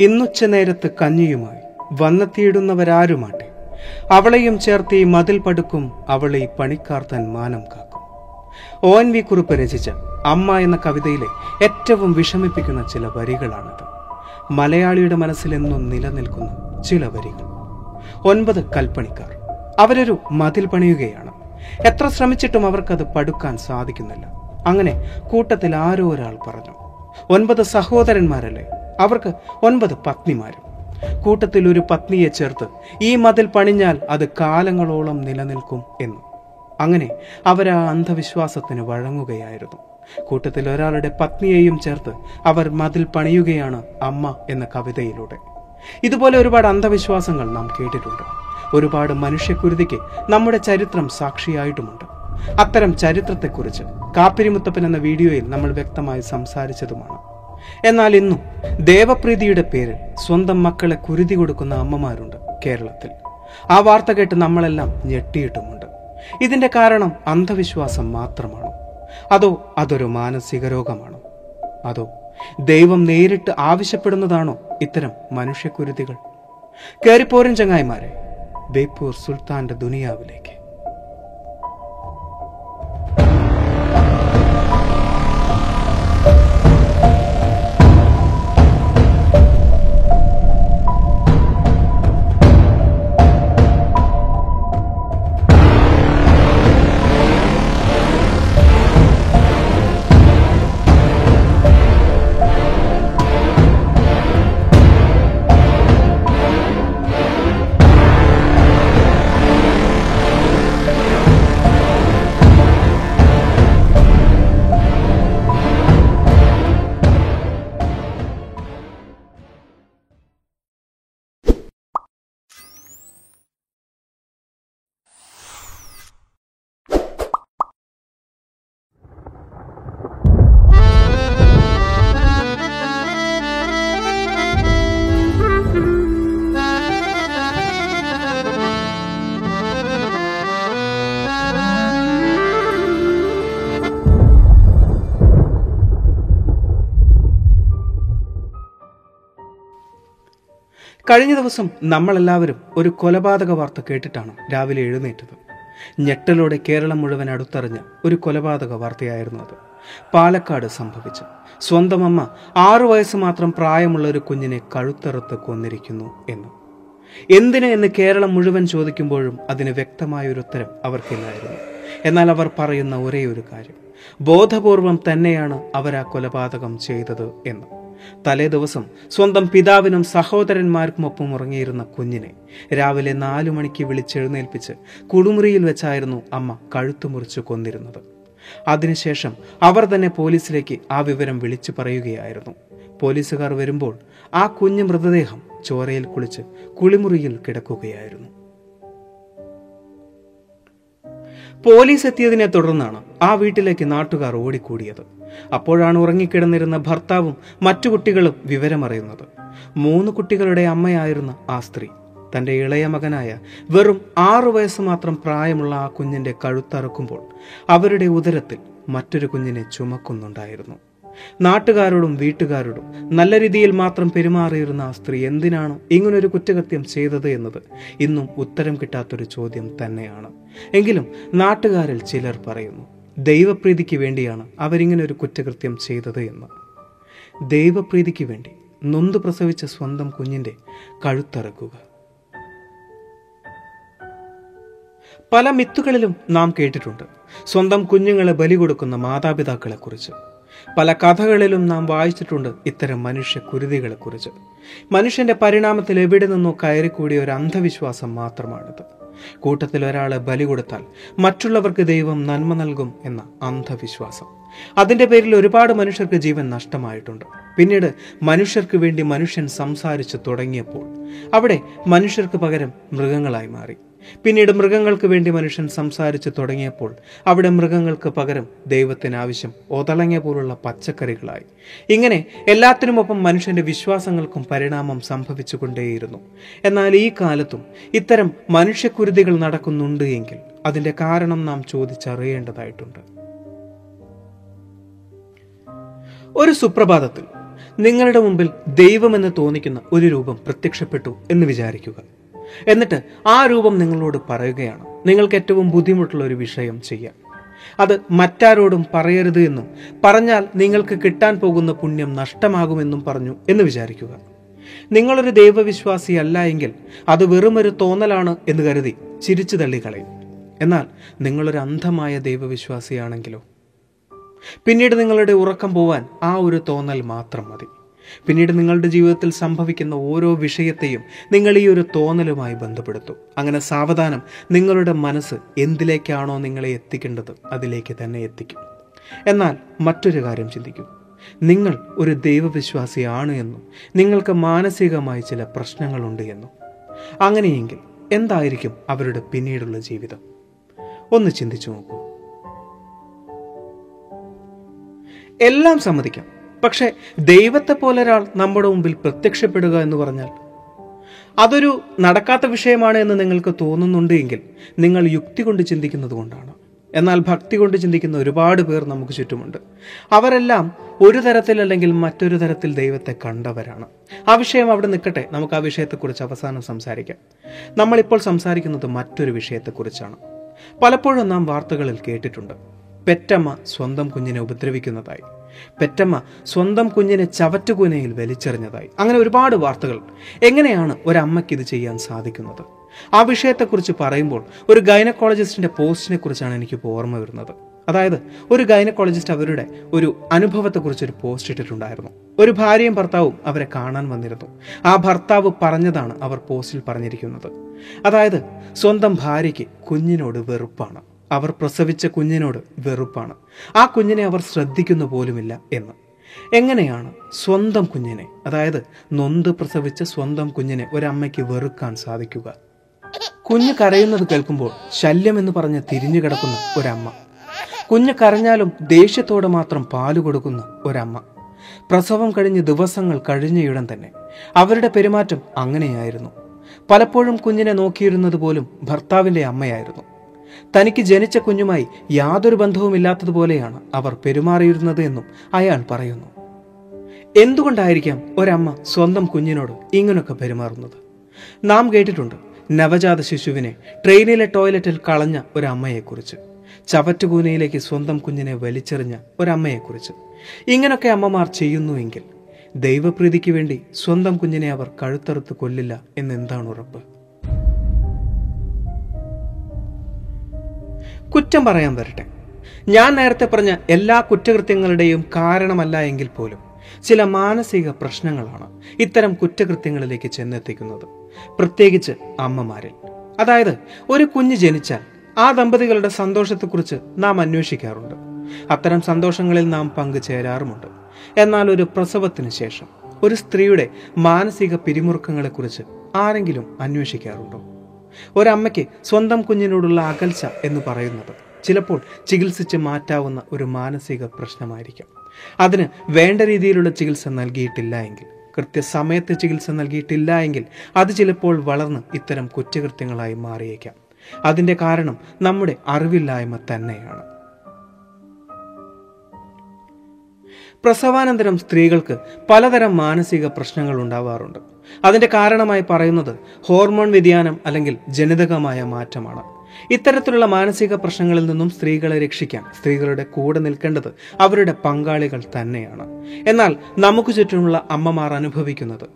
ഇന്നുച്ച നേരത്ത് കഞ്ഞിയുമായി വന്നെത്തിയിടുന്നവരാരുമാട്ടെ? അവളെയും ചേർത്ത് ഈ മതിൽ പടുക്കും അവളെ ഈ പണിക്കാർത്തൻ മാനം കാക്കും. എൻ വി കുറിപ്പ് രചിച്ച അമ്മ എന്ന കവിതയിലെ ഏറ്റവും വിഷമിപ്പിക്കുന്ന ചില വരികളാണിത്. മലയാളിയുടെ മനസ്സിൽ എന്നും നിലനിൽക്കുന്ന ചില വരികൾ. ഒൻപത് കൽപ്പണിക്കാർ. അവരൊരു മതിൽ പണിയുകയാണ്. എത്ര ശ്രമിച്ചിട്ടും അവർക്കത് പടുക്കാൻ സാധിക്കുന്നില്ല. അങ്ങനെ കൂട്ടത്തിൽ ആരോ ഒരാൾ പറഞ്ഞു ഒൻപത് സഹോദരന്മാരല്ലേ? അവർക്ക് ഒൻപത് പത്നിമാരും. കൂട്ടത്തിൽ ഒരു പത്നിയെ ചേർത്ത് ഈ മതിൽ പണിഞ്ഞാൽ അത് കാലങ്ങളോളം നിലനിൽക്കും എന്ന്. അങ്ങനെ അവരാ അന്ധവിശ്വാസത്തിന് വഴങ്ങുകയായിരുന്നു. കൂട്ടത്തിൽ ഒരാളുടെ പത്നിയെയും ചേർത്ത് അവർ മതിൽ പണിയുകയാണ് അമ്മ എന്ന കവിതയിലൂടെ. ഇതുപോലെ ഒരുപാട് അന്ധവിശ്വാസങ്ങൾ നാം കേട്ടിട്ടുണ്ട്. ഒരുപാട് മനുഷ്യക്കുരുതിക്ക് നമ്മുടെ ചരിത്രം സാക്ഷിയായിട്ടുമുണ്ട്. അത്തരം ചരിത്രത്തെക്കുറിച്ച് കാപ്പിരിമുത്തപ്പൻ എന്ന വീഡിയോയിൽ നമ്മൾ വ്യക്തമായി സംസാരിച്ചതുമാണ്. എന്നാൽ ഇന്നും ദേവപ്രീതിയുടെ പേരിൽ സ്വന്തം മക്കളെ കുരുതി കൊടുക്കുന്ന അമ്മമാരുണ്ട് കേരളത്തിൽ. ആ വാർത്ത കേട്ട് നമ്മളെല്ലാം ഞെട്ടിയിട്ടുമുണ്ട്. ഇതിന്റെ കാരണം അന്ധവിശ്വാസം മാത്രമാണോ? അതോ അതൊരു മാനസിക രോഗമാണോ? അതോ ദൈവം നേരിട്ട് ആവശ്യപ്പെടുന്നതാണോ ഇത്തരം മനുഷ്യക്കുരുതികൾ? കയറിപ്പോരൻ ചങ്ങായിമാരെ. ബേപ്പൂർ സുൽത്താന്റെ ദുനിയാവിലേക്ക്. കഴിഞ്ഞ ദിവസം നമ്മളെല്ലാവരും ഒരു കൊലപാതക വാർത്ത കേട്ടിട്ടാണ് രാവിലെ എഴുന്നേറ്റത്. ഞെട്ടലോടെ കേരളം മുഴുവൻ അടുത്തറിഞ്ഞ ഒരു കൊലപാതക വാർത്തയായിരുന്നു അത്. പാലക്കാട് സംഭവിച്ചു. സ്വന്തം അമ്മ ആറു വയസ്സ് മാത്രം പ്രായമുള്ള ഒരു കുഞ്ഞിനെ കഴുത്തറുത്ത് കൊന്നിരിക്കുന്നു എന്ന്. എന്തിന് എന്ന് കേരളം മുഴുവൻ ചോദിക്കുമ്പോഴും അതിന് വ്യക്തമായ ഒരു ഉത്തരം അവർക്കില്ലായിരുന്നു. എന്നാൽ അവർ പറയുന്ന ഒരേ ഒരു കാര്യം. ബോധപൂർവം തന്നെയാണ് അവർ ആ കൊലപാതകം ചെയ്തത് എന്ന്. തലേ ദിവസം സ്വന്തം പിതാവിനും സഹോദരന്മാർക്കുമൊപ്പം ഉറങ്ങിയിരുന്ന കുഞ്ഞിനെ രാവിലെ നാലു മണിക്ക് വിളിച്ചെഴുന്നേൽപ്പിച്ച് കുടുമുറിയിൽ വെച്ചായിരുന്നു അമ്മ കഴുത്തു മുറിച്ച് കൊന്നിരുന്നത്. അതിനുശേഷം അവർ തന്നെ പോലീസിലേക്ക് ആ വിവരം വിളിച്ചു പറയുകയായിരുന്നു. പോലീസുകാർ വരുമ്പോൾ ആ കുഞ്ഞു മൃതദേഹം ചോരയിൽ കുളിച്ച് കുളിമുറിയിൽ കിടക്കുകയായിരുന്നു. പോലീസ് എത്തിയതിനെ തുടർന്നാണ് ആ വീട്ടിലേക്ക് നാട്ടുകാർ ഓടിക്കൂടിയത്. അപ്പോഴാണ് ഉറങ്ങിക്കിടന്നിരുന്ന ഭർത്താവും മറ്റു കുട്ടികളും വിവരമറിയുന്നത്. മൂന്ന് കുട്ടികളുടെ അമ്മയായിരുന്ന ആ സ്ത്രീ. തന്റെ ഇളയ മകനായ വെറും ആറു വയസ്സ് മാത്രം പ്രായമുള്ള ആ കുഞ്ഞിന്റെ കഴുത്തറക്കുമ്പോൾ അവരുടെ ഉദരത്തിൽ മറ്റൊരു കുഞ്ഞിനെ ചുമക്കുന്നുണ്ടായിരുന്നു. നാട്ടുകാരോടും വീട്ടുകാരോടും നല്ല രീതിയിൽ മാത്രം പെരുമാറിയിരുന്ന ആ സ്ത്രീ എന്തിനാണ് ഇങ്ങനൊരു കുറ്റകൃത്യം ചെയ്തത് എന്നത് ഇന്നും ഉത്തരം കിട്ടാത്തൊരു ചോദ്യം തന്നെയാണ്. എങ്കിലും നാട്ടുകാരിൽ ചിലർ പറയുന്നു ദൈവപ്രീതിക്ക് വേണ്ടിയാണ് അവരിങ്ങനെ ഒരു കുറ്റകൃത്യം ചെയ്തത് എന്ന്. ദൈവപ്രീതിക്ക് വേണ്ടി നൊന്ത് പ്രസവിച്ച സ്വന്തം കുഞ്ഞിന്റെ കഴുത്തറക്കുക. പല മിത്തുകളിലും നാം കേട്ടിട്ടുണ്ട് സ്വന്തം കുഞ്ഞുങ്ങളെ ബലി കൊടുക്കുന്ന മാതാപിതാക്കളെക്കുറിച്ച്. പല കഥകളിലും നാം വായിച്ചിട്ടുണ്ട് ഇത്തരം മനുഷ്യ കുരുതികളെക്കുറിച്ച് മനുഷ്യന്റെ പരിണാമത്തിൽ എവിടെ നിന്നോ കയറിക്കൂടിയ ഒരു അന്ധവിശ്വാസം മാത്രമാണിത്. കൂട്ടത്തിൽ ഒരാളെ ബലി കൊടുത്താൽ മറ്റുള്ളവർക്ക് ദൈവം നന്മ നൽകും എന്ന അന്ധവിശ്വാസം. അതിന്റെ പേരിൽ ഒരുപാട് മനുഷ്യർക്ക് ജീവൻ നഷ്ടമായിട്ടുണ്ട്. പിന്നീട് മനുഷ്യർക്ക് വേണ്ടി മനുഷ്യൻ സംസാരിച്ചു തുടങ്ങിയപ്പോൾ അവിടെ മനുഷ്യർക്ക് പകരം മൃഗങ്ങളായി മാറി. പിന്നീട് മൃഗങ്ങൾക്ക് വേണ്ടി മനുഷ്യൻ സംസാരിച്ചു തുടങ്ങിയപ്പോൾ അവിടെ മൃഗങ്ങൾക്ക് പകരം ദൈവത്തിനാവശ്യം ഒതളങ്ങ പോലുള്ള പച്ചക്കറികളായി. ഇങ്ങനെ എല്ലാത്തിനുമൊപ്പം മനുഷ്യന്റെ വിശ്വാസങ്ങൾക്കും പരിണാമം സംഭവിച്ചുകൊണ്ടേയിരുന്നു. എന്നാൽ ഈ കാലത്തും ഇത്തരം മനുഷ്യക്കുരുതികൾ നടക്കുന്നുണ്ട് എങ്കിൽ അതിന്റെ കാരണം നാം ചോദിച്ചറിയേണ്ടതായിട്ടുണ്ട്. ഒരു സുപ്രഭാതത്തിൽ നിങ്ങളുടെ മുമ്പിൽ ദൈവമെന്ന് തോന്നിക്കുന്ന ഒരു രൂപം പ്രത്യക്ഷപ്പെട്ടു എന്ന് വിചാരിക്കുക. എന്നിട്ട് ആ രൂപം നിങ്ങളോട് പറയുകയാണ്. നിങ്ങൾക്ക് ഏറ്റവും ബുദ്ധിമുട്ടുള്ള ഒരു വിഷയം ചെയ്യാൻ. അത് മറ്റാരോടും പറയരുത് എന്നും പറഞ്ഞാൽ നിങ്ങൾക്ക് കിട്ടാൻ പോകുന്ന പുണ്യം നഷ്ടമാകുമെന്നും പറഞ്ഞു എന്ന് വിചാരിക്കുക. നിങ്ങളൊരു ദൈവവിശ്വാസി അല്ല എങ്കിൽ അത് വെറുമൊരു തോന്നലാണ് എന്ന് കരുതി ചിരിച്ചു തള്ളിക്കളയും. എന്നാൽ നിങ്ങളൊരു അന്ധമായ ദൈവവിശ്വാസിയാണെങ്കിലോ? പിന്നീട് നിങ്ങളുടെ ഉറക്കം പോവാൻ ആ ഒരു തോന്നൽ മാത്രം മതി. പിന്നീട് നിങ്ങളുടെ ജീവിതത്തിൽ സംഭവിക്കുന്ന ഓരോ വിഷയത്തെയും നിങ്ങൾ ഈ ഒരു തോന്നലുമായി ബന്ധപ്പെടുത്തും. അങ്ങനെ സാവധാനം നിങ്ങളുടെ മനസ്സ് എന്തിലേക്കാണോ നിങ്ങളെ എത്തിക്കേണ്ടത് അതിലേക്ക് തന്നെ എത്തിക്കും. എന്നാൽ മറ്റൊരു കാര്യം ചിന്തിക്കൂ. നിങ്ങൾ ഒരു ദൈവവിശ്വാസിയാണ് എന്നും നിങ്ങൾക്ക് മാനസികമായി ചില പ്രശ്നങ്ങളുണ്ട് എന്നും. അങ്ങനെയെങ്കിൽ എന്തായിരിക്കും അവരുടെ പിന്നീടുള്ള ജീവിതം? ഒന്ന് ചിന്തിച്ചു നോക്കൂ. എല്ലാം സമ്മതിക്കാം. പക്ഷെ ദൈവത്തെ പോലെ ഒരാൾ നമ്മുടെ മുമ്പിൽ പ്രത്യക്ഷപ്പെടുക എന്ന് പറഞ്ഞാൽ അതൊരു നടക്കാത്ത വിഷയമാണ് എന്ന് നിങ്ങൾക്ക് തോന്നുന്നുണ്ട് എങ്കിൽ നിങ്ങൾ യുക്തി കൊണ്ട് ചിന്തിക്കുന്നത് കൊണ്ടാണ്. എന്നാൽ ഭക്തി കൊണ്ട് ചിന്തിക്കുന്ന ഒരുപാട് പേർ നമുക്ക് ചുറ്റുമുണ്ട്. അവരെല്ലാം ഒരു തരത്തിൽ അല്ലെങ്കിൽ മറ്റൊരു തരത്തിൽ ദൈവത്തെ കണ്ടവരാണ്. ആ വിഷയം അവിടെ നിൽക്കട്ടെ. നമുക്ക് ആ വിഷയത്തെക്കുറിച്ച് അവസാനം സംസാരിക്കാം. നമ്മളിപ്പോൾ സംസാരിക്കുന്നത് മറ്റൊരു വിഷയത്തെക്കുറിച്ചാണ്. പലപ്പോഴും നാം വാർത്തകളിൽ കേട്ടിട്ടുണ്ട്. പെറ്റമ്മ സ്വന്തം കുഞ്ഞിനെ ഉപദ്രവിക്കുന്നതായി. പെറ്റമ്മ സ്വന്തം കുഞ്ഞിനെ ചവറ്റുകുനയിൽ വലിച്ചെറിഞ്ഞതായി. അങ്ങനെ ഒരുപാട് വാർത്തകൾ. എങ്ങനെയാണ് ഒരമ്മയ്ക്ക് ഇത് ചെയ്യാൻ സാധിക്കുന്നത്? ആ വിഷയത്തെക്കുറിച്ച് പറയുമ്പോൾ ഒരു ഗൈനക്കോളജിസ്റ്റിന്റെ പോസ്റ്റിനെ കുറിച്ചാണ് എനിക്ക് ഓർമ്മ വരുന്നത്. അതായത് ഒരു ഗൈനക്കോളജിസ്റ്റ് അവരുടെ ഒരു അനുഭവത്തെക്കുറിച്ച് ഒരു പോസ്റ്റ് ഇട്ടിട്ടുണ്ടായിരുന്നു. ഒരു ഭാര്യയും ഭർത്താവും അവരെ കാണാൻ വന്നിരുന്നു. ആ ഭർത്താവ് പറഞ്ഞതാണ് അവർ പോസ്റ്റിൽ പറഞ്ഞിരിക്കുന്നത്. അതായത് സ്വന്തം ഭാര്യയ്ക്ക് കുഞ്ഞിനോട് വെറുപ്പാണ്. അവർ പ്രസവിച്ച കുഞ്ഞിനോട് വെറുപ്പാണ്. ആ കുഞ്ഞിനെ അവർ ശ്രദ്ധിക്കുന്ന പോലുമില്ല എന്ന്. എങ്ങനെയാണ് സ്വന്തം കുഞ്ഞിനെ അതായത് നൊന്ത് പ്രസവിച്ച സ്വന്തം കുഞ്ഞിനെ ഒരമ്മയ്ക്ക് വെറുക്കാൻ സാധിക്കുക? കുഞ്ഞ് കരയുന്നത് കേൾക്കുമ്പോൾ ശല്യം എന്ന് പറഞ്ഞ് തിരിഞ്ഞു കിടക്കുന്ന ഒരമ്മ. കുഞ്ഞ് കരഞ്ഞാലും ദേഷ്യത്തോടെ മാത്രം പാൽ കൊടുക്കുന്ന ഒരമ്മ. പ്രസവം കഴിഞ്ഞ് ദിവസങ്ങൾ കഴിഞ്ഞയുടൻ തന്നെ. അവരുടെ പെരുമാറ്റം അങ്ങനെയായിരുന്നു. പലപ്പോഴും കുഞ്ഞിനെ നോക്കിയിരുന്നത് പോലും ഭർത്താവിന്റെ അമ്മയായിരുന്നു. തനിക്ക് ജനിച്ച കുഞ്ഞുമായി യാതൊരു ബന്ധവുമില്ലാത്തതുപോലെയാണ് അവർ പെരുമാറിയിരുന്നത് എന്നും അയാൾ പറയുന്നു. എന്തുകൊണ്ടായിരിക്കാം ഒരമ്മ സ്വന്തം കുഞ്ഞിനോട് ഇങ്ങനൊക്കെ പെരുമാറുന്നത്? നാം കേട്ടിട്ടുണ്ട് നവജാത ശിശുവിനെ ട്രെയിനിലെ ടോയ്ലറ്റിൽ കളഞ്ഞ ഒരമ്മയെക്കുറിച്ച് ചവറ്റുകൂനയിലേക്ക് സ്വന്തം കുഞ്ഞിനെ വലിച്ചെറിഞ്ഞ ഒരമ്മയെക്കുറിച്ച്. ഇങ്ങനൊക്കെ അമ്മമാർ ചെയ്യുന്നുവെങ്കിൽ ദൈവപ്രീതിക്ക് വേണ്ടി സ്വന്തം കുഞ്ഞിനെ അവർ കഴുത്തറുത്ത് കൊല്ലില്ല എന്നെന്താണ് ഉറപ്പ്? കുറ്റം പറയാൻ വരട്ടെ. ഞാൻ നേരത്തെ പറഞ്ഞ എല്ലാ കുറ്റകൃത്യങ്ങളുടെയും കാരണമല്ല എങ്കിൽ പോലും ചില മാനസിക പ്രശ്നങ്ങളാണ് ഇത്തരം കുറ്റകൃത്യങ്ങളിലേക്ക് ചെന്നെത്തിക്കുന്നത്. പ്രത്യേകിച്ച് അമ്മമാരിൽ. അതായത് ഒരു കുഞ്ഞ് ജനിച്ചാൽ ആ ദമ്പതികളുടെ സന്തോഷത്തെക്കുറിച്ച് നാം അന്വേഷിക്കാറുണ്ട്. അത്തരം സന്തോഷങ്ങളിൽ നാം പങ്കുചേരാറുമുണ്ട്. എന്നാൽ ഒരു പ്രസവത്തിന് ശേഷം ഒരു സ്ത്രീയുടെ മാനസിക പിരിമുറുക്കങ്ങളെക്കുറിച്ച് ആരെങ്കിലും അന്വേഷിക്കാറുണ്ടോ? ഒരമ്മയ്ക്ക് സ്വന്തം കുഞ്ഞിനോടുള്ള അകൽച്ച എന്ന് പറയുന്നത് ചിലപ്പോൾ ചികിത്സിച്ച് മാറ്റാവുന്ന ഒരു മാനസിക പ്രശ്നമായിരിക്കാം. അതിന് വേണ്ട രീതിയിലുള്ള ചികിത്സ നൽകിയിട്ടില്ല എങ്കിൽ കൃത്യസമയത്ത് ചികിത്സ നൽകിയിട്ടില്ല എങ്കിൽ അത് ചിലപ്പോൾ വളർന്ന് ഇത്തരം കുറ്റകൃത്യങ്ങളായി മാറിയേക്കാം. അതിന്റെ കാരണം നമ്മുടെ അറിവില്ലായ്മ തന്നെയാണ്. പ്രസവാനന്തരം സ്ത്രീകൾക്ക് പലതരം മാനസിക പ്രശ്നങ്ങൾ ഉണ്ടാവാറുണ്ട്. അതിന്റെ കാരണമായി പറയുന്നത് ഹോർമോൺ വ്യതിയാനം അല്ലെങ്കിൽ ജനിതകമായ മാറ്റമാണ്. ഇത്തരത്തിലുള്ള മാനസിക പ്രശ്നങ്ങളിൽ നിന്നും സ്ത്രീകളെ രക്ഷിക്കാൻ സ്ത്രീകളുടെ കൂടെ നിൽക്കേണ്ടത് അവരുടെ പങ്കാളികൾ തന്നെയാണ്. എന്നാൽ നമുക്ക് ചുറ്റുമുള്ള അമ്മമാർ അനുഭവിക്കുന്നത്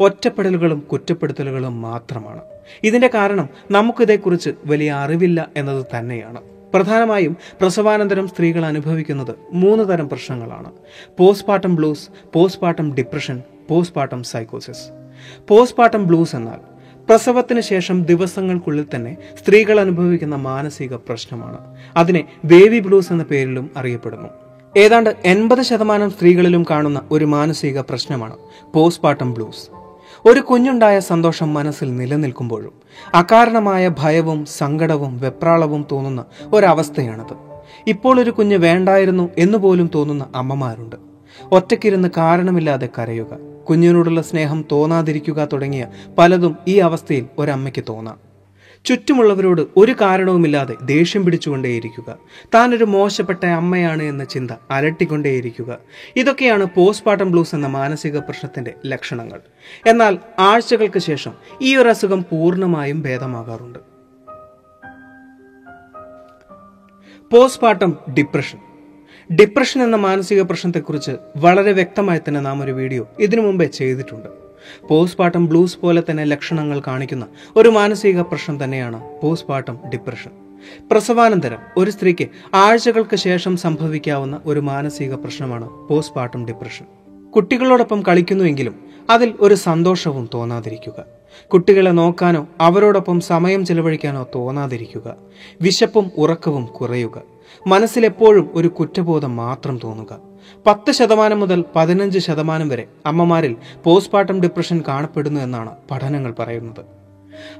ഒറ്റപ്പെടലുകളും കുറ്റപ്പെടുത്തലുകളും മാത്രമാണ്. ഇതിന്റെ കാരണം നമുക്കിതേക്കുറിച്ച് വലിയ അറിവില്ല എന്നത് തന്നെയാണ്. പ്രധാനമായും പ്രസവാനന്തരം സ്ത്രീകൾ അനുഭവിക്കുന്നത് മൂന്ന് തരം പ്രശ്നങ്ങളാണ്. Postpartum blues postpartum depression postpartum സൈക്കോസിസ് postpartum blues എന്നാൽ പ്രസവത്തിന് ശേഷം ദിവസങ്ങൾക്കുള്ളിൽ തന്നെ സ്ത്രീകൾ അനുഭവിക്കുന്ന മാനസിക പ്രശ്നമാണ്. അതിനെ ബേബി ബ്ലൂസ് എന്ന പേരിലും അറിയപ്പെടുന്നു. ഏതാണ്ട് എൺപത് ശതമാനം സ്ത്രീകളിലും കാണുന്ന ഒരു മാനസിക പ്രശ്നമാണ് പോസ്റ്റ്പാർട്ടം ബ്ലൂസ് ഒരു കുഞ്ഞുണ്ടായ സന്തോഷം മനസ്സിൽ നിലനിൽക്കുമ്പോഴും അകാരണമായ ഭയവും സങ്കടവും വെപ്രാളവും തോന്നുന്ന ഒരവസ്ഥയാണത്. ഇപ്പോൾ ഒരു കുഞ്ഞ് വേണ്ടായിരുന്നു എന്ന് പോലും തോന്നുന്ന അമ്മമാരുണ്ട്. ഒറ്റയ്ക്കിരുന്ന് കാരണമില്ലാതെ കരയുക കുഞ്ഞിനോടുള്ള സ്നേഹം തോന്നാതിരിക്കുക തുടങ്ങിയ പലതും ഈ അവസ്ഥയിൽ ഒരമ്മയ്ക്ക് തോന്നാം. ചുറ്റുമുള്ളവരോട് ഒരു കാരണവുമില്ലാതെ ദേഷ്യം പിടിച്ചുകൊണ്ടേയിരിക്കുക. താനൊരു മോശപ്പെട്ട അമ്മയാണ് എന്ന ചിന്ത അലട്ടിക്കൊണ്ടേയിരിക്കുക. ഇതൊക്കെയാണ് പോസ്റ്റ്മോർട്ടം ബ്ലൂസ് എന്ന മാനസിക പ്രശ്നത്തിന്റെ ലക്ഷണങ്ങൾ. എന്നാൽ ആഴ്ചകൾക്ക് ശേഷം ഈ ഒരു അസുഖം പൂർണമായും ഭേദമാകാറുണ്ട്. Postmortem depression. ഡിപ്രഷൻ എന്ന മാനസിക പ്രശ്നത്തെക്കുറിച്ച് വളരെ വ്യക്തമായി തന്നെ നാം ഒരു വീഡിയോ ഇതിനു മുമ്പേ ചെയ്തിട്ടുണ്ട്. പോസ്റ്റ്മോർട്ടം ബ്ലൂസ് പോലെ തന്നെ ലക്ഷണങ്ങൾ കാണിക്കുന്ന ഒരു മാനസിക പ്രശ്നം തന്നെയാണ് പോസ്റ്റ്പാർട്ടം ഡിപ്രഷൻ. പ്രസവാനന്തരം ഒരു സ്ത്രീക്ക് ആഴ്ചകൾക്ക് ശേഷം സംഭവിക്കാവുന്ന ഒരു മാനസിക പ്രശ്നമാണ് പോസ്റ്റ്പാർട്ടം ഡിപ്രഷൻ. കുട്ടികളോടൊപ്പം കളിക്കുന്നുവെങ്കിലും അതിൽ ഒരു സന്തോഷവും തോന്നാതിരിക്കുക. കുട്ടികളെ നോക്കാനോ അവരോടൊപ്പം സമയം ചെലവഴിക്കാനോ തോന്നാതിരിക്കുക. വിശപ്പും ഉറക്കവും കുറയുക. മനസ്സിലെപ്പോഴും ഒരു കുറ്റബോധം മാത്രം തോന്നുക. പത്ത് ശതമാനം മുതൽ പതിനഞ്ച് ശതമാനം വരെ അമ്മമാരിൽ പോസ്റ്റ്മോർട്ടം ഡിപ്രഷൻ കാണപ്പെടുന്നു എന്നാണ് പഠനങ്ങൾ പറയുന്നത്.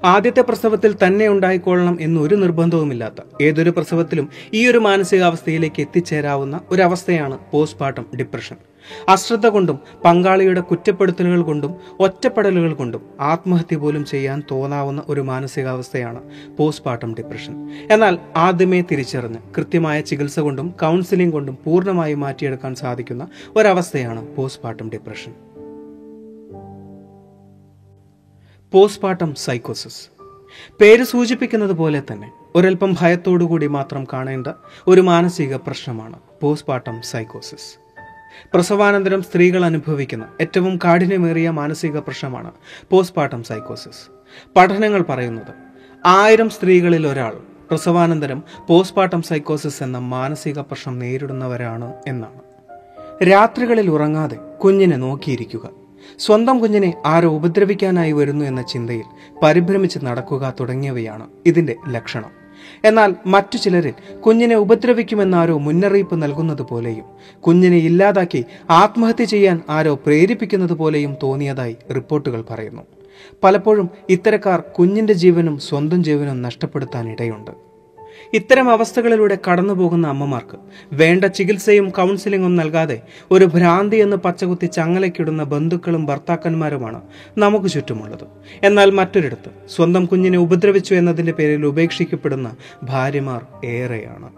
ആദ്യത്തെ പ്രസവത്തിൽ തന്നെ ഉണ്ടായിക്കൊള്ളണം എന്നൊരു നിർബന്ധവുമില്ലാത്ത ഏതൊരു പ്രസവത്തിലും ഈ ഒരു മാനസികാവസ്ഥയിലേക്ക് എത്തിച്ചേരാവുന്ന ഒരവസ്ഥയാണ് പോസ്റ്റ്മോർട്ടം ഡിപ്രഷൻ. അശ്രദ്ധ കൊണ്ടും പങ്കാളിയുടെ കുറ്റപ്പെടുത്തലുകൾ കൊണ്ടും ഒറ്റപ്പെടലുകൾ കൊണ്ടും ആത്മഹത്യ പോലും ചെയ്യാൻ തോന്നാവുന്ന ഒരു മാനസികാവസ്ഥയാണ് പോസ്റ്റ്മോർട്ടം ഡിപ്രഷൻ എന്നാൽ ആദ്യമേ തിരിച്ചറിഞ്ഞ് കൃത്യമായ ചികിത്സ കൊണ്ടും കൗൺസിലിംഗ് കൊണ്ടും പൂർണമായി മാറ്റിയെടുക്കാൻ സാധിക്കുന്ന ഒരവസ്ഥയാണ് പോസ്റ്റ്മോർട്ടം ഡിപ്രഷൻ പോസ്റ്റ്മോർട്ടം സൈക്കോസിസ് പേര് സൂചിപ്പിക്കുന്നത് പോലെ തന്നെ ഒരൽപ്പം ഭയത്തോടുകൂടി മാത്രം കാണേണ്ട ഒരു മാനസിക പ്രശ്നമാണ് പോസ്റ്റ്മോർട്ടം സൈക്കോസിസ് പ്രസവാനന്തരം സ്ത്രീകൾ അനുഭവിക്കുന്ന ഏറ്റവും കാഠിന്യമേറിയ മാനസിക പ്രശ്നമാണ് പോസ്റ്റ്മോർട്ടം സൈക്കോസിസ്. പഠനങ്ങൾ പറയുന്നത് ആയിരം സ്ത്രീകളിൽ ഒരാൾ പ്രസവാനന്തരം പോസ്റ്റ്മോർട്ടം സൈക്കോസിസ് എന്ന മാനസിക പ്രശ്നം നേരിടുന്നവരാണ് എന്നാണ്. രാത്രികളിൽ ഉറങ്ങാതെ കുഞ്ഞിനെ നോക്കിയിരിക്കുക. സ്വന്തം കുഞ്ഞിനെ ആരോ ഉപദ്രവിക്കാനായി വരുന്നു എന്ന ചിന്തയിൽ പരിഭ്രമിച്ച് നടക്കുക തുടങ്ങിയവയാണ് ഇതിന്റെ ലക്ഷണം. എന്നാൽ മറ്റു ചിലരിൽ കുഞ്ഞിനെ ഉപദ്രവിക്കുമെന്നാരോ മുന്നറിയിപ്പ് നൽകുന്നത് പോലെയും കുഞ്ഞിനെ ഇല്ലാതാക്കി ആത്മഹത്യ ചെയ്യാൻ ആരോ പ്രേരിപ്പിക്കുന്നത് പോലെയും തോന്നിയതായി റിപ്പോർട്ടുകൾ പറയുന്നു. പലപ്പോഴും ഇത്തരക്കാർ കുഞ്ഞിന്റെ ജീവനും സ്വന്തം ജീവനും നഷ്ടപ്പെടുത്താൻ ഇടയുണ്ട് ഇത്തരം അവസ്ഥകളിലൂടെ കടന്നുപോകുന്ന അമ്മമാർക്ക് വേണ്ട ചികിത്സയും കൗൺസിലിങ്ങും നൽകാതെ ഒരു ഭ്രാന്തി എന്ന് പച്ചകുത്തി ചങ്ങലയ്ക്കിടുന്ന ബന്ധുക്കളും ഭർത്താക്കന്മാരുമാണ് നമുക്ക് ചുറ്റുമുള്ളത്. എന്നാൽ മറ്റൊരിടത്ത് സ്വന്തം കുഞ്ഞിനെ ഉപദ്രവിച്ചു എന്നതിന്റെ പേരിൽ ഉപേക്ഷിക്കപ്പെടുന്ന ഭാര്യമാർ ഏറെയാണ്.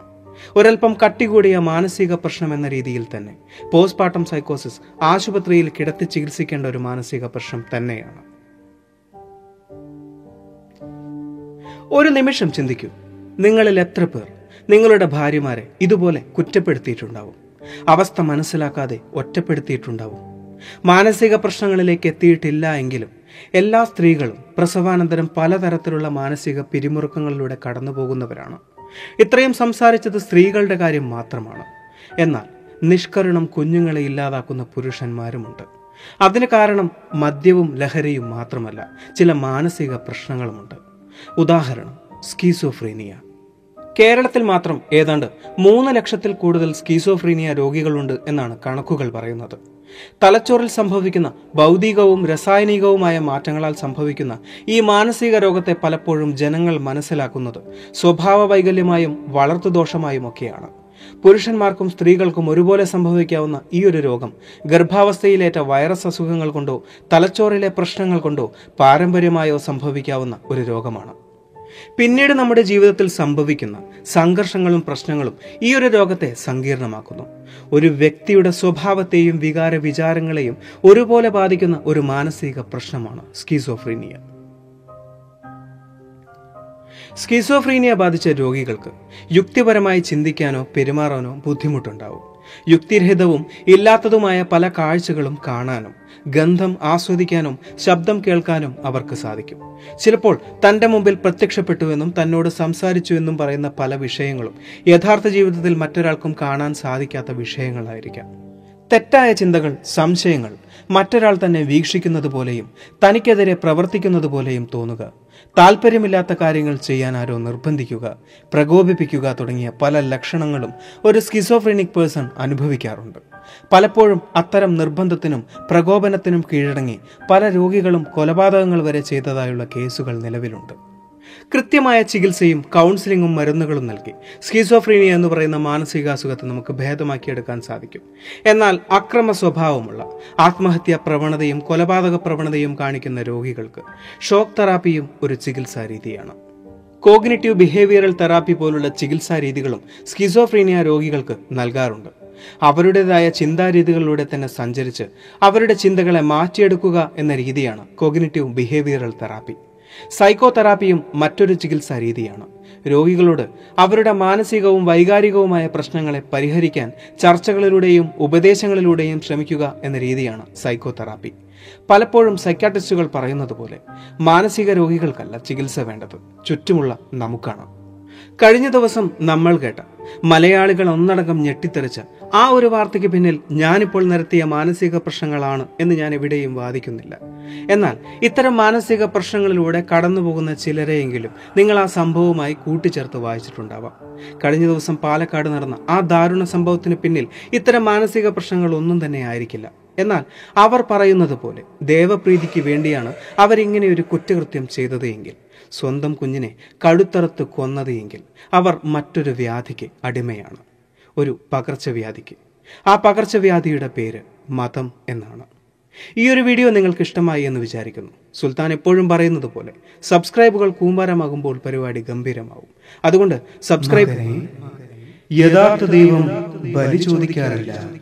ഒരൽപ്പം കട്ടികൂടിയ മാനസിക പ്രശ്നം എന്ന രീതിയിൽ തന്നെ പോസ്റ്റ്മോർട്ടം സൈക്കോസിസ് ആശുപത്രിയിൽ കിടത്തി ചികിത്സിക്കേണ്ട ഒരു മാനസിക പ്രശ്നം തന്നെയാണ്. ഒരു നിമിഷം ചിന്തിക്കൂ. നിങ്ങളിൽ എത്ര പേർ നിങ്ങളുടെ ഭാര്യമാരെ ഇതുപോലെ കുറ്റപ്പെടുത്തിയിട്ടുണ്ടാവും? അവസ്ഥ മനസ്സിലാക്കാതെ ഒറ്റപ്പെടുത്തിയിട്ടുണ്ടാവും. മാനസിക പ്രശ്നങ്ങളിലേക്ക് എത്തിയിട്ടില്ല എങ്കിലും എല്ലാ സ്ത്രീകളും പ്രസവാനന്തരം പലതരത്തിലുള്ള മാനസിക പിരിമുറുക്കങ്ങളിലൂടെ കടന്നു പോകുന്നവരാണ് ഇത്രയും സംസാരിച്ചത് സ്ത്രീകളുടെ കാര്യം മാത്രമാണ്. എന്നാൽ നിഷ്കരണം കുഞ്ഞുങ്ങളെ ഇല്ലാതാക്കുന്ന പുരുഷന്മാരുമുണ്ട്. അതിന് കാരണം മദ്യവും ലഹരിയും മാത്രമല്ല ചില മാനസിക പ്രശ്നങ്ങളുമുണ്ട്. ഉദാഹരണം സ്കീസോഫ്രീനിയ. കേരളത്തിൽ മാത്രം ഏതാണ്ട് മൂന്ന് ലക്ഷത്തിൽ കൂടുതൽ സ്കീസോഫ്രീനിയ രോഗികളുണ്ട് എന്നാണ് കണക്കുകൾ പറയുന്നത്. തലച്ചോറിൽ സംഭവിക്കുന്ന ഭൗതികവും രസായനികവുമായ മാറ്റങ്ങളാൽ സംഭവിക്കുന്ന ഈ മാനസിക രോഗത്തെ പലപ്പോഴും ജനങ്ങൾ മനസ്സിലാക്കുന്നത് സ്വഭാവ വൈകല്യമായും വളർത്തുദോഷമായും ഒക്കെയാണ്. പുരുഷന്മാർക്കും സ്ത്രീകൾക്കും ഒരുപോലെ സംഭവിക്കാവുന്ന ഈ ഒരു രോഗം ഗർഭാവസ്ഥയിലേറ്റ വൈറസ് അസുഖങ്ങൾ കൊണ്ടോ തലച്ചോറിലെ പ്രശ്നങ്ങൾ കൊണ്ടോ പാരമ്പര്യമായോ സംഭവിക്കാവുന്ന ഒരു രോഗമാണ്. പിന്നീട് നമ്മുടെ ജീവിതത്തിൽ സംഭവിക്കുന്ന സംഘർഷങ്ങളും പ്രശ്നങ്ങളും ഈ ഒരു രോഗത്തെ സങ്കീർണമാക്കുന്നു. ഒരു വ്യക്തിയുടെ സ്വഭാവത്തെയും വികാര വിചാരങ്ങളെയും ഒരുപോലെ ബാധിക്കുന്ന ഒരു മാനസിക പ്രശ്നമാണ് സ്കീസോഫ്രീനിയ. സ്കീസോഫ്രീനിയ ബാധിച്ച രോഗികൾക്ക് യുക്തിപരമായി ചിന്തിക്കാനോ പെരുമാറാനോ ബുദ്ധിമുട്ടുണ്ടാവും. യുക്തിരഹിതവും ഇല്ലാത്തതുമായ പല കാഴ്ചകളും കാണാനും ഗന്ധം ആസ്വദിക്കാനും ശബ്ദം കേൾക്കാനും അവർക്ക് സാധിക്കും. ചിലപ്പോൾ തന്റെ മുമ്പിൽ പ്രത്യക്ഷപ്പെട്ടുവെന്നും തന്നോട് സംസാരിച്ചു എന്നും പറയുന്ന പല വിഷയങ്ങളും യഥാർത്ഥ ജീവിതത്തിൽ മറ്റൊരാൾക്കും കാണാൻ സാധിക്കാത്ത വിഷയങ്ങളായിരിക്കാം. തെറ്റായ ചിന്തകൾ സംശയങ്ങൾ മറ്റൊരാൾ തന്നെ വീക്ഷിക്കുന്നത് പോലെയും തനിക്കെതിരെ പ്രവർത്തിക്കുന്നത് പോലെയും തോന്നുക. താല്പര്യമില്ലാത്ത കാര്യങ്ങൾ ചെയ്യാൻ ആരോ നിർബന്ധിക്കുക പ്രകോപിപ്പിക്കുക തുടങ്ങിയ പല ലക്ഷണങ്ങളും ഒരു സ്കിസോഫ്രീനിക് പേഴ്സൺ അനുഭവിക്കാറുണ്ട്. പലപ്പോഴും അത്തരം നിർബന്ധത്തിനും പ്രകോപനത്തിനും കീഴടങ്ങി പല രോഗികളും കൊലപാതകങ്ങൾ വരെ ചെയ്തതായുള്ള കേസുകൾ നിലവിലുണ്ട്. കൃത്യമായ ചികിത്സയും കൗൺസിലിങ്ങും മരുന്നുകളും നൽകി. സ്കീസോഫ്രീനിയ എന്ന് പറയുന്ന മാനസികാസുഖത്തെ നമുക്ക് ഭേദമാക്കിയെടുക്കാൻ സാധിക്കും. എന്നാൽ അക്രമ സ്വഭാവമുള്ള ആത്മഹത്യാ പ്രവണതയും കൊലപാതക പ്രവണതയും കാണിക്കുന്ന രോഗികൾക്ക് ഷോക്ക് തെറാപ്പിയും ഒരു ചികിത്സാ രീതിയാണ്. കോഗ്നിറ്റീവ് ബിഹേവിയറൽ തെറാപ്പി പോലുള്ള ചികിത്സാ രീതികളും സ്കിസോഫ്രീനിയ രോഗികൾക്ക് നൽകാറുണ്ട്. അവരുടേതായ ചിന്താരീതികളിലൂടെ തന്നെ സഞ്ചരിച്ച് അവരുടെ ചിന്തകളെ മാറ്റിയെടുക്കുക എന്ന രീതിയാണ് കോഗ്നിറ്റീവ് ബിഹേവിയറൽ തെറാപ്പി. സൈക്കോ തെറാപ്പിയും മറ്റൊരു ചികിത്സാ രീതിയാണ്. രോഗികളോട് അവരുടെ മാനസികവും വൈകാരികവുമായ പ്രശ്നങ്ങളെ പരിഹരിക്കാൻ ചർച്ചകളിലൂടെയും ഉപദേശങ്ങളിലൂടെയും ശ്രമിക്കുക എന്ന രീതിയാണ് സൈക്കോ തെറാപ്പി പലപ്പോഴും സൈക്കാട്രിസ്റ്റുകൾ പറയുന്നത് പോലെ മാനസിക രോഗികൾക്കല്ല ചികിത്സ വേണ്ടത് ചുറ്റുമുള്ള നമുക്കാണ്. കഴിഞ്ഞ ദിവസം നമ്മൾ കേട്ട മലയാളികൾ ഒന്നടങ്കം ഞെട്ടിത്തെറിച്ച ആ ഒരു വാർത്തയ്ക്ക് പിന്നിൽ ഞാനിപ്പോൾ നിരത്തിയ മാനസിക പ്രശ്നങ്ങളാണ് എന്ന് ഞാൻ എവിടെയും വാദിക്കുന്നില്ല. എന്നാൽ ഇത്തരം മാനസിക പ്രശ്നങ്ങളിലൂടെ കടന്നുപോകുന്ന ചിലരെയെങ്കിലും നിങ്ങൾ ആ സംഭവവുമായി കൂട്ടിച്ചേർത്ത് വായിച്ചിട്ടുണ്ടാവാം. കഴിഞ്ഞ ദിവസം പാലക്കാട് നടന്ന ആ ദാരുണ സംഭവത്തിന് പിന്നിൽ ഇത്തരം മാനസിക പ്രശ്നങ്ങൾ ഒന്നും തന്നെ ആയിരിക്കില്ല. എന്നാൽ അവർ പറയുന്നത് പോലെ ദേവപ്രീതിക്ക് വേണ്ടിയാണ് അവരിങ്ങനെ ഒരു കുറ്റകൃത്യം ചെയ്തത് എങ്കിൽ സ്വന്തം കുഞ്ഞിനെ കഴുത്തറുത്ത് കൊന്നത് എങ്കിൽ അവർ മറ്റൊരു വ്യാധിക്ക് അടിമയാണ്. ഒരു പകർച്ചവ്യാധിക്ക്. ആ പകർച്ചവ്യാധിയുടെ പേര് മതം എന്നാണ്. ഈ ഒരു വീഡിയോ നിങ്ങൾക്ക് ഇഷ്ടമായി എന്ന് വിചാരിക്കുന്നു. സുൽത്താൻ എപ്പോഴും പറയുന്നത് പോലെ സബ്സ്ക്രൈബുകൾ കൂമ്പാരമാകുമ്പോൾ പരിപാടി ഗംഭീരമാവും. അതുകൊണ്ട് സബ്സ്ക്രൈബ് യഥാർത്ഥ ദൈവം ബലി ചോദിക്കാറില്ല.